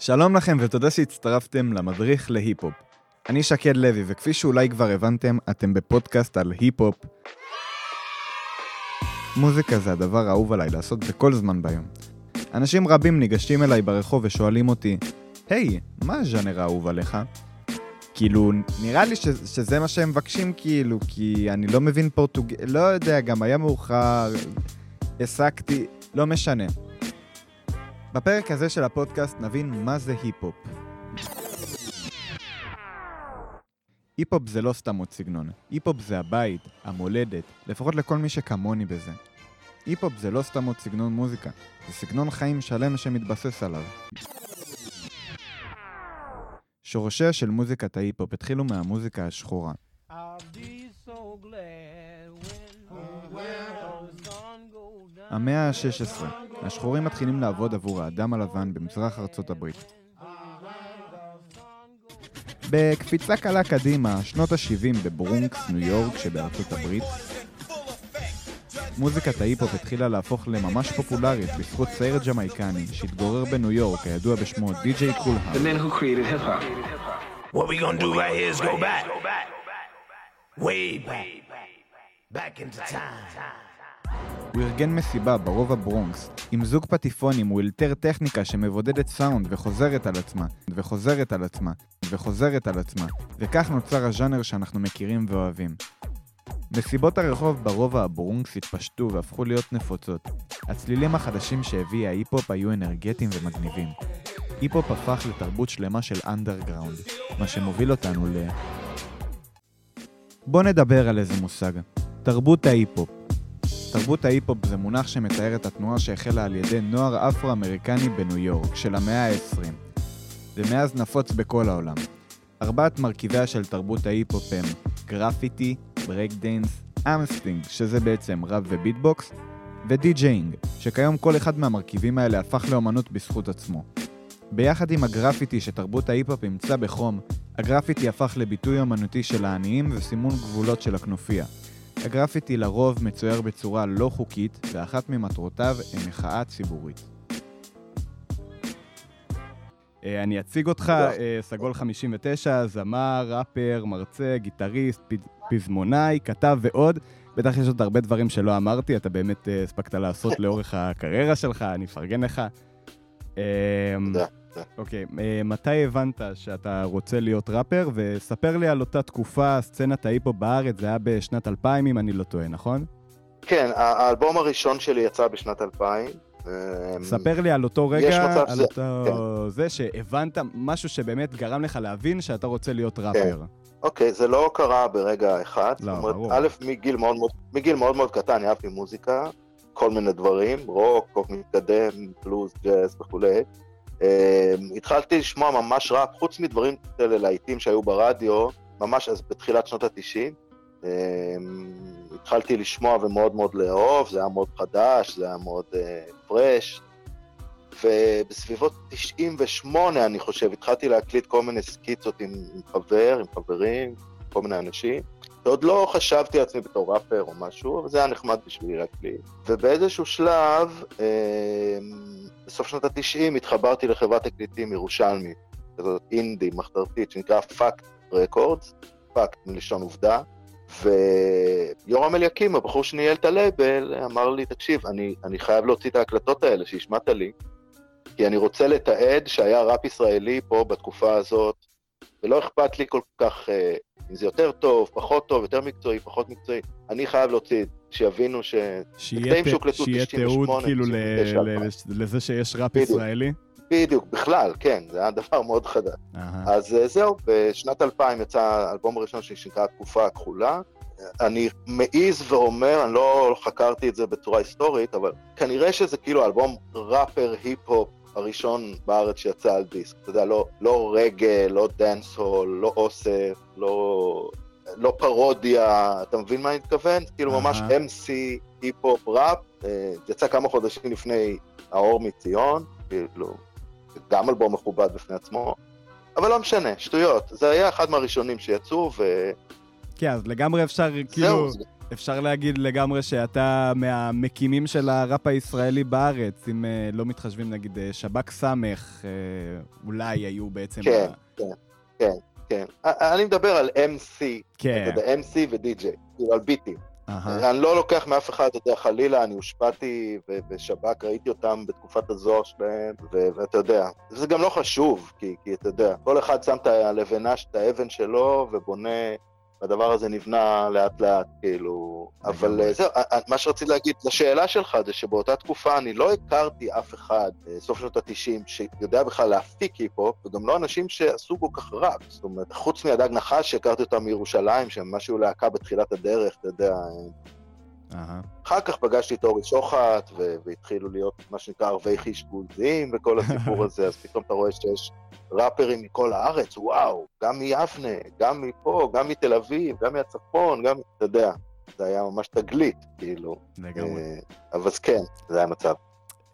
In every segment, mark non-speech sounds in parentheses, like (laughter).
שלום לכם ותודה שהצטרפתם למדריך להיפ-הופ. אני שקד לוי, וכפי שאולי כבר הבנתם, אתם בפודקאסט על היפ-הופ. מוזיקה זה הדבר האהוב עליי לעשות בכל זמן ביום. אנשים רבים ניגשים אליי ברחוב ושואלים אותי, היי, hey, מה הז'אנר האהוב עליך? כאילו, נראה לי ש- שזה מה שהם מבקשים, כאילו, כי אני לא מבין פורטוג... לא יודע, גם היה מאוחר, הסקתי, לא משנה. בפרק הזה של הפודקאסט נבין מה זה היפ-הופ. היפ-הופ זה לא סתם עוד סגנון. היפ-הופ זה הבית, המולדת, לפחות לכל מי שכמוני בזה. היפ-הופ זה לא סתם עוד סגנון מוזיקה, זה סגנון חיים שלם שמתבסס עליו. שורשיה של מוזיקת ההיפ-הופ התחילו מהמוזיקה השחורה. המאה ה-16, השחורים מתחילים לעבוד עבור האדם הלבן במזרח ארצות הברית. בקפיצה קלה קדימה, שנות ה-70 בברונקס, ניו יורק שבארצות הברית, מוזיקת ההיפ-הופ התחילה להפוך לממש פופולרית בזכות צעיר ג'מייקני שהתגורר בניו יורק, הידוע בשמו די.ג'יי the קולהאם. men who created hip hop. What we gonna do right here is go back. Way back. Back into time. הוא ארגן מסיבה ברובע הברונקס עם זוג פטיפונים, הוא אלתר טכניקה שמבודדת סאונד וחוזרת על עצמה, וחוזרת על עצמה, וחוזרת על עצמה, וכך נוצר הז'אנר שאנחנו מכירים ואוהבים. מסיבות הרחוב ברובע הברונקס התפשטו והפכו להיות נפוצות. הצלילים החדשים שהביא ההיפ-הופ היו אנרגטיים ומגניבים. היפ-הופ הפך לתרבות שלמה של אנדרגראונד, מה שמוביל אותנו ל... בוא נדבר על איזה מושג. תרבות ההיפ-הופ. תרבות ההיפ-הופ זה מונח שמתאר את התנועה שהחלה על ידי נוער אפרו-אמריקני בניו יורק של המאה ה-20, ומאז נפוץ בכל העולם. ארבעת מרכיביה של תרבות ההיפ-הופ הם גרפיטי, breakdance, emceeing, שזה בעצם ראפ וביטבוקס, ו DJing, שכיום כל אחד מהמרכיבים האלה הפך לאמנות בזכות עצמו. ביחד עם הגרפיטי שתרבות ההיפ-הופ אימצה בחום, הגרפיטי הפך לביטוי אמנותי של העניים וסימון גבולות של הכנופיה. הגרפיטי לרוב מצויר בצורה לא חוקית, ואחת ממטרותיו היא מחאה ציבורית. אה, אני אציג אותך, אה, סגול 59, זמר, ראפר, מרצה, גיטריסט, פזמונאי, כתב ועוד. בטח יש עוד הרבה דברים שלא אמרתי, אתה באמת אה, הספקת לעשות לאורך הקריירה שלך, אני אפרגן לך. תודה. אוקיי, אה, מתי הבנת שאתה רוצה להיות ראפר? וספר לי על אותה תקופה, סצנת ההיפו בארץ, זה היה בשנת 2000 אם אני לא טועה, נכון? כן, האלבום הראשון שלי יצא בשנת 2000. אמ, ספר לי על אותו רגע, על שזה- אותו זה, שהבנת משהו שבאמת גרם לך להבין שאתה רוצה להיות ראפר. אוקיי, זה לא קרה ברגע אחד. לא, זאת אומרת, ברור. א', מגיל מאוד מאוד, מגיל מאוד מאוד קטן אהבתי מוזיקה, כל מיני דברים, רוק, רוק מתקדם, בלוז, ג'אז וכולי. אמ, התחלתי לשמוע ממש רע, חוץ מדברים כאלה להיטים שהיו ברדיו, ממש אז בתחילת שנות ה-90. התחלתי לשמוע ומאוד מאוד לאהוב, זה היה מאוד חדש, זה היה מאוד פרש. ובסביבות 98, אני חושב, התחלתי להקליט כל מיני סקיצות עם חבר, עם חברים, כל מיני אנשים. ועוד לא חשבתי על עצמי בתור ראפר או משהו, אבל זה היה נחמד בשבילי להקליט. ובאיזשהו שלב, אה, בסוף שנות ה-90, התחברתי לחברת תקליטים ירושלמית, כזאת אינדי, מחתרתית, שנקרא Fact Records, fact מלשון עובדה. ויורם אליקים, הבחור שניהל את הלייבל, אמר לי, תקשיב, אני, אני חייב להוציא את ההקלטות האלה שהשמעת לי, כי אני רוצה לתעד שהיה ראפ ישראלי פה בתקופה הזאת, ולא אכפת לי כל כך אה, אם זה יותר טוב, פחות טוב, יותר מקצועי, פחות מקצועי. אני חייב להוציא, שיבינו ש... שיהיה קטעים ת- שהוקלטו שיהיה 98, תיעוד כאילו ל- 99, ל- לזה שיש ראפ בדיוק. ישראלי. בדיוק, בכלל, כן, זה היה דבר מאוד חדש. אהה. אז אה, זהו, בשנת 2000 יצא האלבום הראשון שלי שנקרא התקופה הכחולה. אני מעז ואומר, אני לא חקרתי את זה בצורה היסטורית, אבל כנראה שזה כאילו אלבום ראפר היפ-הופ הראשון בארץ שיצא על דיסק. אתה יודע, לא, לא רגל, לא דאנס-הול, לא אוסף, לא, לא פרודיה, אתה מבין מה אני מתכוון? כאילו ממש. MC, היפ-הופ, ראפ. יצא כמה חודשים לפני האור מציון, כאילו, גם אלבום מכובד בפני עצמו. אבל לא משנה, שטויות. זה היה אחד מהראשונים שיצאו, ו... כן, אז לגמרי אפשר, כאילו, זהו, אפשר להגיד לגמרי שאתה מהמקימים של הראפ הישראלי בארץ, אם אה, לא מתחשבים נגיד אה, שב"כ סמך, אה, אולי היו בעצם... כן, ה- כן, כן, כן. אני מדבר על MC, כן. אתה יודע, MC ו-DJ, כאילו על ביטים. אהה. אני לא לוקח מאף אחד, אתה יודע, חלילה, אני הושפעתי בשב"כ, ראיתי אותם בתקופת הזוהר שלהם, ו- ואתה יודע, זה גם לא חשוב, כי, כי אתה יודע, כל אחד שם את הלבנה, את האבן שלו, ובונה, והדבר הזה נבנה לאט לאט, כאילו, אבל. אה, זהו, אה, אה, מה שרציתי להגיד, לשאלה שלך, זה שבאותה תקופה אני לא הכרתי אף אחד, סוף שנות ה-90, שיודע בכלל להפיק היפ-הופ, וגם לא אנשים שעשו כל כך ראפ, זאת אומרת, חוץ מהדג נחש שהכרתי אותם מירושלים, שהם משהו להקה בתחילת הדרך, אתה יודע. אחר כך פגשתי את אורי שוחט, והתחילו להיות מה שנקרא ערבי חיש גולדיים וכל הסיפור (laughs) הזה, אז פתאום אתה רואה שיש ראפרים מכל הארץ, וואו, גם מיבנה, גם מפה, גם מתל אביב, גם מהצפון, גם, אתה יודע, זה היה ממש תגלית, כאילו. לגמרי. אה, אבל כן, זה היה המצב.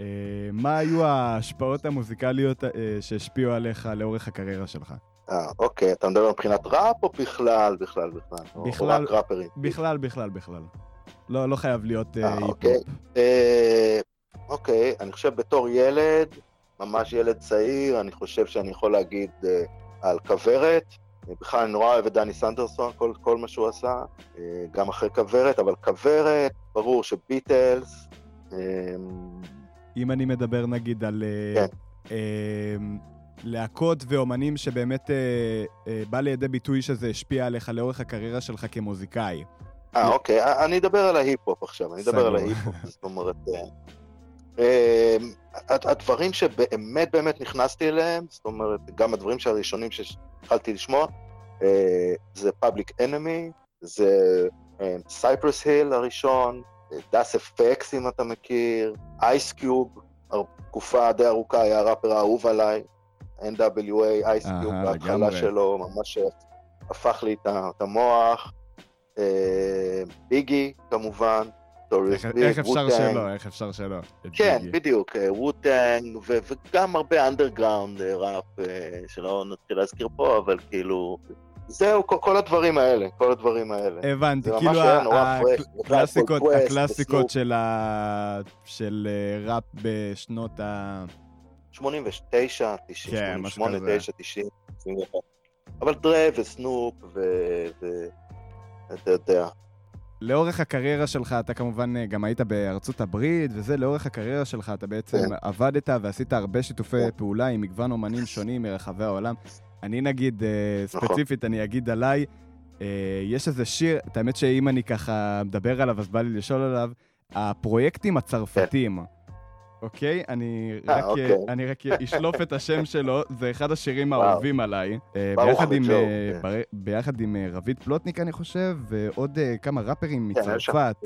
אה, מה היו ההשפעות המוזיקליות אה, שהשפיעו עליך לאורך הקריירה שלך? אה, אוקיי, אתה מדבר מבחינת ראפ או בכלל, בכלל, בכלל? בכלל. ראפרים? בכלל, בכלל, בכלל. לא, לא חייב להיות אה, אה, היפ-הופ. אוקיי. אה, אוקיי, אני חושב בתור ילד, ממש ילד צעיר, אני חושב שאני יכול להגיד אה, על כוורת. אה, בכלל אני נורא אוהב את דני סנדרסון, כל, כל מה שהוא עשה, אה, גם אחרי כוורת, אבל כוורת, ברור שביטלס, אה, אם אני מדבר נגיד על אה, כן. אה, להקות ואומנים שבאמת אה, אה, בא לידי ביטוי שזה השפיע עליך לאורך הקריירה שלך כמוזיקאי. אה, אוקיי, אה, אני אדבר על ההיפ-הופ עכשיו, אני אדבר על. ההיפ-הופ, זאת אומרת... אה, אה, הד- הדברים שבאמת באמת נכנסתי אליהם, זאת אומרת, גם הדברים הראשונים שהתחלתי לשמוע, זה Public Enemy, זה Cypress Hill הראשון, Das EFX אם אתה מכיר, Ice Cube, תקופה די ארוכה היה הראפר האהוב עליי, NWA, Ice Cube, אהה, בהתחלה לגמרי. שלו, ממש הפך לי את המוח. אה, Biggie, כמובן, Notorious B.I.G., איך אפשר. שלא? איך אפשר שלא? כן. בדיוק, אה, Wu-Tang, וגם הרבה underground rap, אה, שלא נתחיל להזכיר פה, אבל כאילו, זהו, כל- הדברים האלה, כל הדברים האלה. הבנתי, כאילו. הקלאסיקות. של ה- של ראפ בשנות ה... 89, 90, כן, משהו 88, כזה. 9, 90, 91. אבל דרה וסנופ, ו- אתה יודע. לאורך הקריירה שלך, אתה כמובן אה, גם היית בארצות הברית, וזה, לאורך הקריירה שלך אתה בעצם כן. עבדת ועשית הרבה שיתופי כן. פעולה עם מגוון אומנים שונים מרחבי העולם. אני נגיד, אה, נכון. ספציפית, אני אגיד עליי, אה, יש איזה שיר, את האמת שאם אני ככה מדבר עליו, אז בא לי לשאול עליו, הפרויקטים הצרפתיים. אוקיי? אני אה, רק, אה, אוקיי. אני רק אשלוף את השם (laughs) שלו, זה אחד השירים. האהובים עליי. אה, ברוך ביחד עם, כן. בר- ביחד עם רביד פלוטניק, אני חושב, ועוד כמה ראפרים כן. מצרפת.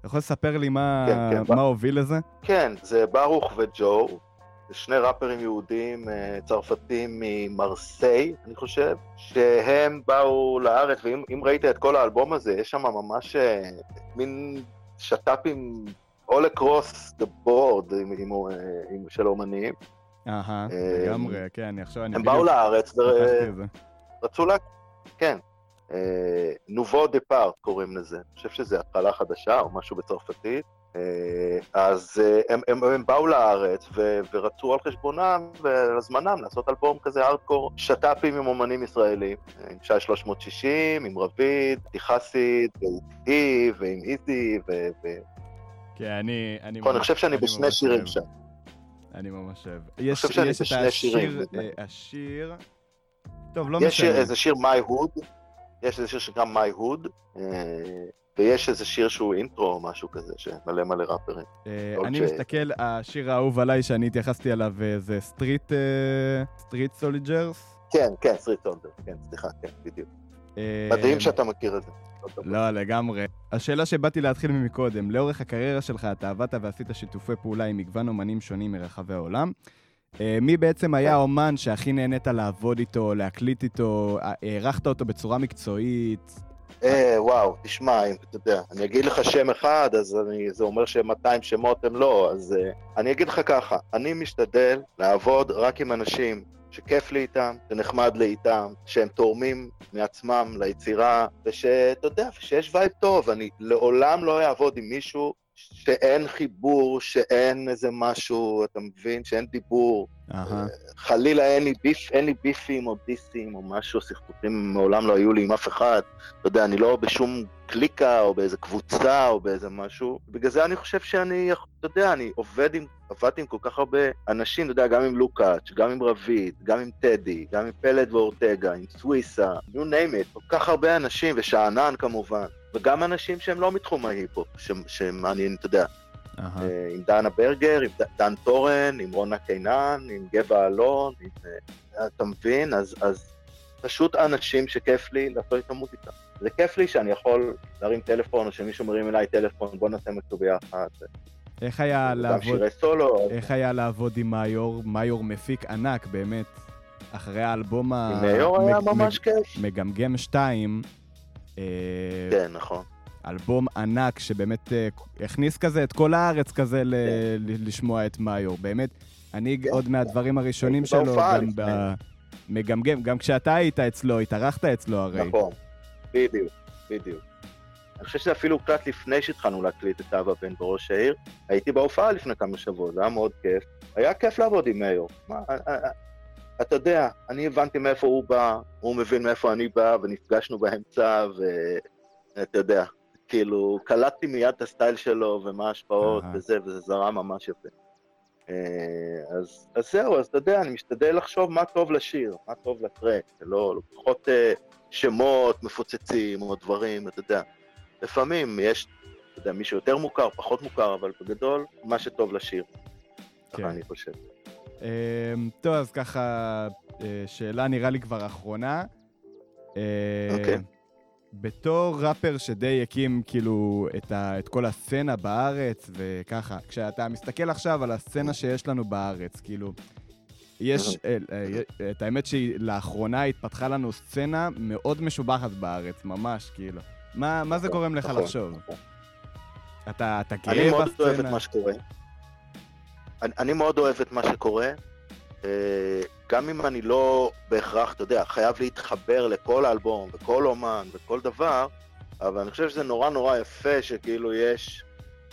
אתה יכול לספר לי מה כן, כן, מה הוביל לזה? כן, זה ברוך וג'ו, זה שני ראפרים יהודים צרפתים ממרסיי, אני חושב, שהם באו לארץ, ואם אם ראית את כל האלבום הזה, יש שם ממש מין שת"פים all across the board עם, עם, עם, של אומנים. אהה, אה, לגמרי, כן, עכשיו, אני הם באו לארץ. ורצו לה... כן. נובו דה פארק קוראים לזה. אני חושב שזה התחלה חדשה או משהו בצרפתית. אה, אז אה, הם, הם, הם באו לארץ ו, ורצו על חשבונם ועל זמנם לעשות אלבום כזה ארדקור, שת"פים עם אומנים ישראלים, עם שי 360, עם רביד, טיחסית, ואיתי, ועם איזי, ו... ו... כן, אני... אני נכון, אני חושב שאני אני בשני שירים. שם. אני ממש אוהב. יש חושב שאני יש בשני שירים, השיר. אה, השיר... טוב, לא יש משנה. איזה שיר My Hood, יש איזה שיר שנקרא My Hood, אה, ויש איזה שיר שהוא אינטרו או משהו כזה, שמלא מלא ראפרים. אה, אני מסתכל, השיר האהוב עליי שאני התייחסתי אליו זה Street... Street Soldiers. כן, כן, Street Soldier, כן, סליחה, כן, בדיוק. מדהים שאתה מכיר את זה. לא, לגמרי. השאלה שבאתי להתחיל ממקודם, לאורך הקריירה שלך אתה עבדת ועשית שיתופי פעולה עם מגוון אומנים שונים מרחבי העולם. אה, מי בעצם היה כן. האומן שהכי נהנית לעבוד איתו, להקליט איתו, אה, הערכת אותו בצורה מקצועית? אה, וואו, תשמע, אם אתה יודע, אני אגיד לך שם אחד, אז אני, זה אומר ש-200 שמות הם לא, אז אה, אני אגיד לך ככה, אני משתדל לעבוד רק עם אנשים שכיף לי איתם, שנחמד לי איתם, שהם תורמים מעצמם ליצירה, ושאתה יודע, שיש vibe טוב, אני לעולם לא אעבוד עם מישהו שאין חיבור, שאין איזה משהו, אתה מבין? שאין דיבור. אהה. חלילה אין לי beef, אין לי ביפים או דיסים או משהו, סכסוכים מעולם לא היו לי עם אף אחד. אתה יודע, אני לא בשום קליקה או באיזה קבוצה או באיזה משהו. בגלל זה אני חושב שאני, אתה יודע, אני עובד עם, עבדתי עם כל כך הרבה אנשים, אתה יודע, גם עם לוקאץ', גם עם רביד, גם עם טדי, גם עם פלד ואורטגה, עם סוויסה, you name it, כל כך הרבה אנשים, ושאנן כמובן. וגם אנשים שהם לא מתחום ההיפ-הופ, שמעניין, אתה יודע. אה, עם דנה ברגר, עם דן טורן, עם רונה קינן, עם גבע אלון, עם, אה, אתה מבין? אז, אז פשוט אנשים שכיף לי לעשות איתם מוזיקה. זה כיף לי שאני יכול להרים טלפון, או שמישהו מרים אליי טלפון, בוא נעשה משהו ביחד. איך היה לעבוד... סולו, איך היה לעבוד עם מאיור? מאיור מפיק ענק, באמת. אחרי האלבום ה... עם מאיור היה מג- ממש כיף. מגמגם 2, כן, נכון. אלבום ענק שבאמת אה, הכניס כזה את כל הארץ כזה ל- כן. ל- לשמוע את מאיור. באמת, אני כן. עוד מהדברים הראשונים שלו, גם לפני. במגמגם, גם כשאתה היית אצלו, התארחת אצלו הרי. נכון, בדיוק, בדיוק. אני חושב שזה אפילו קצת לפני שהתחלנו להקליט את אבא בן בראש העיר. הייתי בהופעה לפני כמה שבועות, זה היה מאוד כיף. היה כיף לעבוד עם מאיו. אתה יודע, אני הבנתי מאיפה הוא בא, הוא מבין מאיפה אני בא, ונפגשנו באמצע, ואתה יודע, כאילו, קלטתי מיד את הסטייל שלו, ומה ההשפעות, אהה. וזה, וזה זרם ממש יפה. אה, אז, אז זהו, אז אתה יודע, אני משתדל לחשוב מה טוב לשיר, מה טוב לטרק, לא, לא פחות אה, שמות מפוצצים או דברים, אתה יודע. לפעמים יש, אתה יודע, מישהו יותר מוכר, פחות מוכר, אבל בגדול, מה שטוב לשיר. כן. ככה אני חושב. אמ, טוב, אז ככה, אה, שאלה נראה לי כבר אחרונה. אה, אוקיי. בתור ראפר שדי הקים כאילו את, ה, את כל הסצנה בארץ וככה, כשאתה מסתכל עכשיו על הסצנה שיש לנו בארץ, כאילו, יש, אה, את האמת שלאחרונה התפתחה לנו סצנה מאוד משובחת בארץ, ממש, כאילו. מה, מה זה גורם לך נכון, לחשוב? נכון. אתה, אתה אני גאה מאוד אוהב את בסצנה? מה שקורה. אני, אני מאוד אוהב את מה שקורה, אה, גם אם אני לא בהכרח, אתה יודע, חייב להתחבר לכל האלבום וכל אומן וכל דבר, אבל אני חושב שזה נורא נורא יפה שכאילו יש,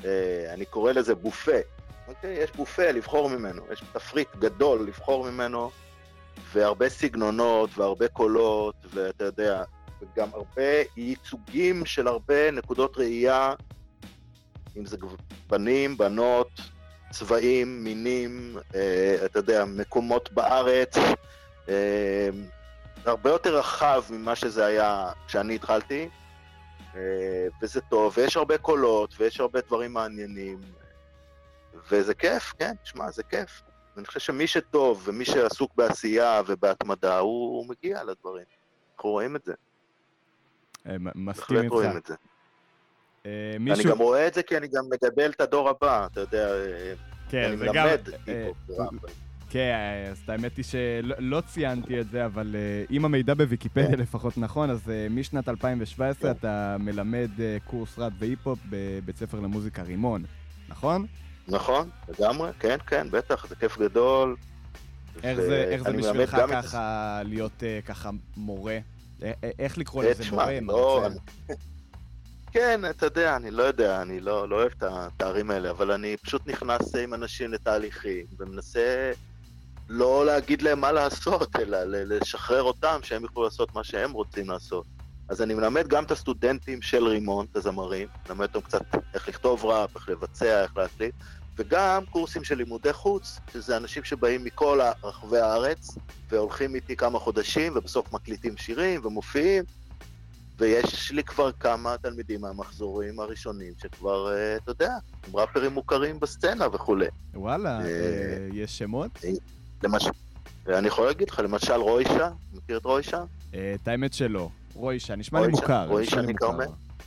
אה, אני קורא לזה בופה. אוקיי? יש בופה לבחור ממנו, יש תפריט גדול לבחור ממנו, והרבה סגנונות והרבה קולות, ואתה יודע, וגם הרבה ייצוגים של הרבה נקודות ראייה, אם זה בנים, בנות, צבעים, מינים, אה, אתה יודע, מקומות בארץ, אה, הרבה יותר רחב ממה שזה היה כשאני התחלתי, אה, וזה טוב, ויש הרבה קולות, ויש הרבה דברים מעניינים, וזה כיף, כן, שמע, זה כיף. ואני חושב שמי שטוב ומי שעסוק בעשייה ובהתמדה, הוא, הוא מגיע לדברים. אנחנו רואים את זה, אה, מסכים בהחלט איתך. רואים את זה. אה, אני מישהו... גם רואה את זה כי אני גם מגדל את הדור הבא, אתה יודע, אה, כן, אני. מלמד אה. כן, אז האמת היא שלא לא ציינתי את זה, אבל אם המידע בוויקיפדיה כן. לפחות נכון, אז משנת 2017 כן. אתה מלמד קורס ראפ והיפ-הופ בבית ספר למוזיקה רימון, נכון? נכון, לגמרי, כן, כן, בטח, זה כיף גדול. איך זה, בשבילך ככה להיות ככה מורה? איך לקרוא לזה מורה, אני לא- מרצה? כן, אתה יודע, אני לא יודע, אני לא, לא אוהב את התארים האלה, אבל אני פשוט נכנס עם אנשים לתהליכים, ומנסה לא להגיד להם מה לעשות, אלא לשחרר אותם, שהם יוכלו לעשות מה שהם רוצים לעשות. אז אני מלמד גם את הסטודנטים של רימון, את הזמרים, מלמד אותם קצת איך לכתוב ראפ, איך לבצע, איך להקליט, וגם קורסים של לימודי חוץ, שזה אנשים שבאים מכל רחבי הארץ, והולכים איתי כמה חודשים, ובסוף מקליטים שירים ומופיעים, ויש לי כבר כמה תלמידים מהמחזורים הראשונים שכבר, אה, אתה יודע, הם ראפרים מוכרים בסצנה וכולי. וואלה, אה, אה, יש שמות? למשל, אני יכול להגיד לך, למשל רוישה, מכיר את רוישה? את האמת שלא. רוישה, נשמע לי מוכר. רוישה. מכרמל?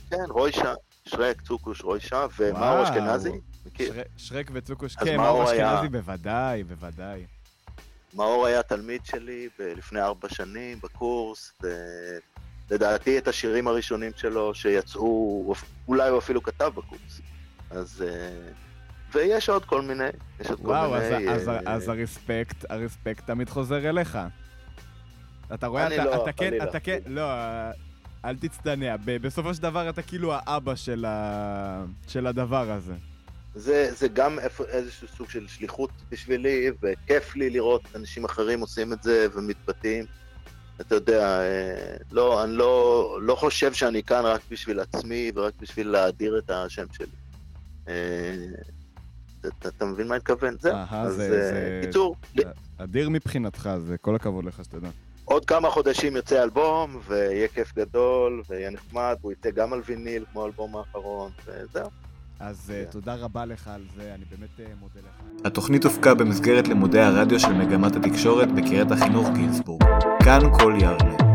כן, רוישה, שרק, צוקוש, רוישה, ומאור. אשכנזי, מכיר? שר- שרק וצוקוש, כן, מאור אשכנזי בוודאי, בוודאי. מאור היה תלמיד שלי לפני ארבע שנים בקורס, ולדעתי את השירים הראשונים שלו שיצאו, אולי הוא אפילו כתב בקורס. אז... אה, ויש עוד כל מיני, יש עוד וואו, כל אז, מיני... אז, אה, אז הרספקט, הרספקט תמיד חוזר אליך. אתה רואה, אתה, לא, אתה כן, חלילה. אתה כן, לא, אה, אל תצטנע. בסופו של דבר אתה כאילו האבא של, ה... של הדבר הזה. זה, זה גם איזשהו סוג של שליחות בשבילי, וכיף לי לראות אנשים אחרים עושים את זה ומתבטאים. אתה יודע, אה, לא, אני לא, לא חושב שאני כאן רק בשביל עצמי ורק בשביל להאדיר את השם שלי. אה, אתה, אתה מבין מה אני מתכוון? זהו. אז זה- אה, זה- קיצור, אדיר מבחינתך, זה כל הכבוד לך שתדע. עוד כמה חודשים יוצא אלבום, ויהיה כיף גדול, ויהיה נחמד, והוא יצא גם על ויניל כמו האלבום האחרון, וזהו. אז כן. תודה רבה לך על זה, אני באמת מודה לך. התוכנית הופקה במסגרת לימודי הרדיו של מגמת התקשורת בקריית החינוך גינזבורג. כאן כל ירנה.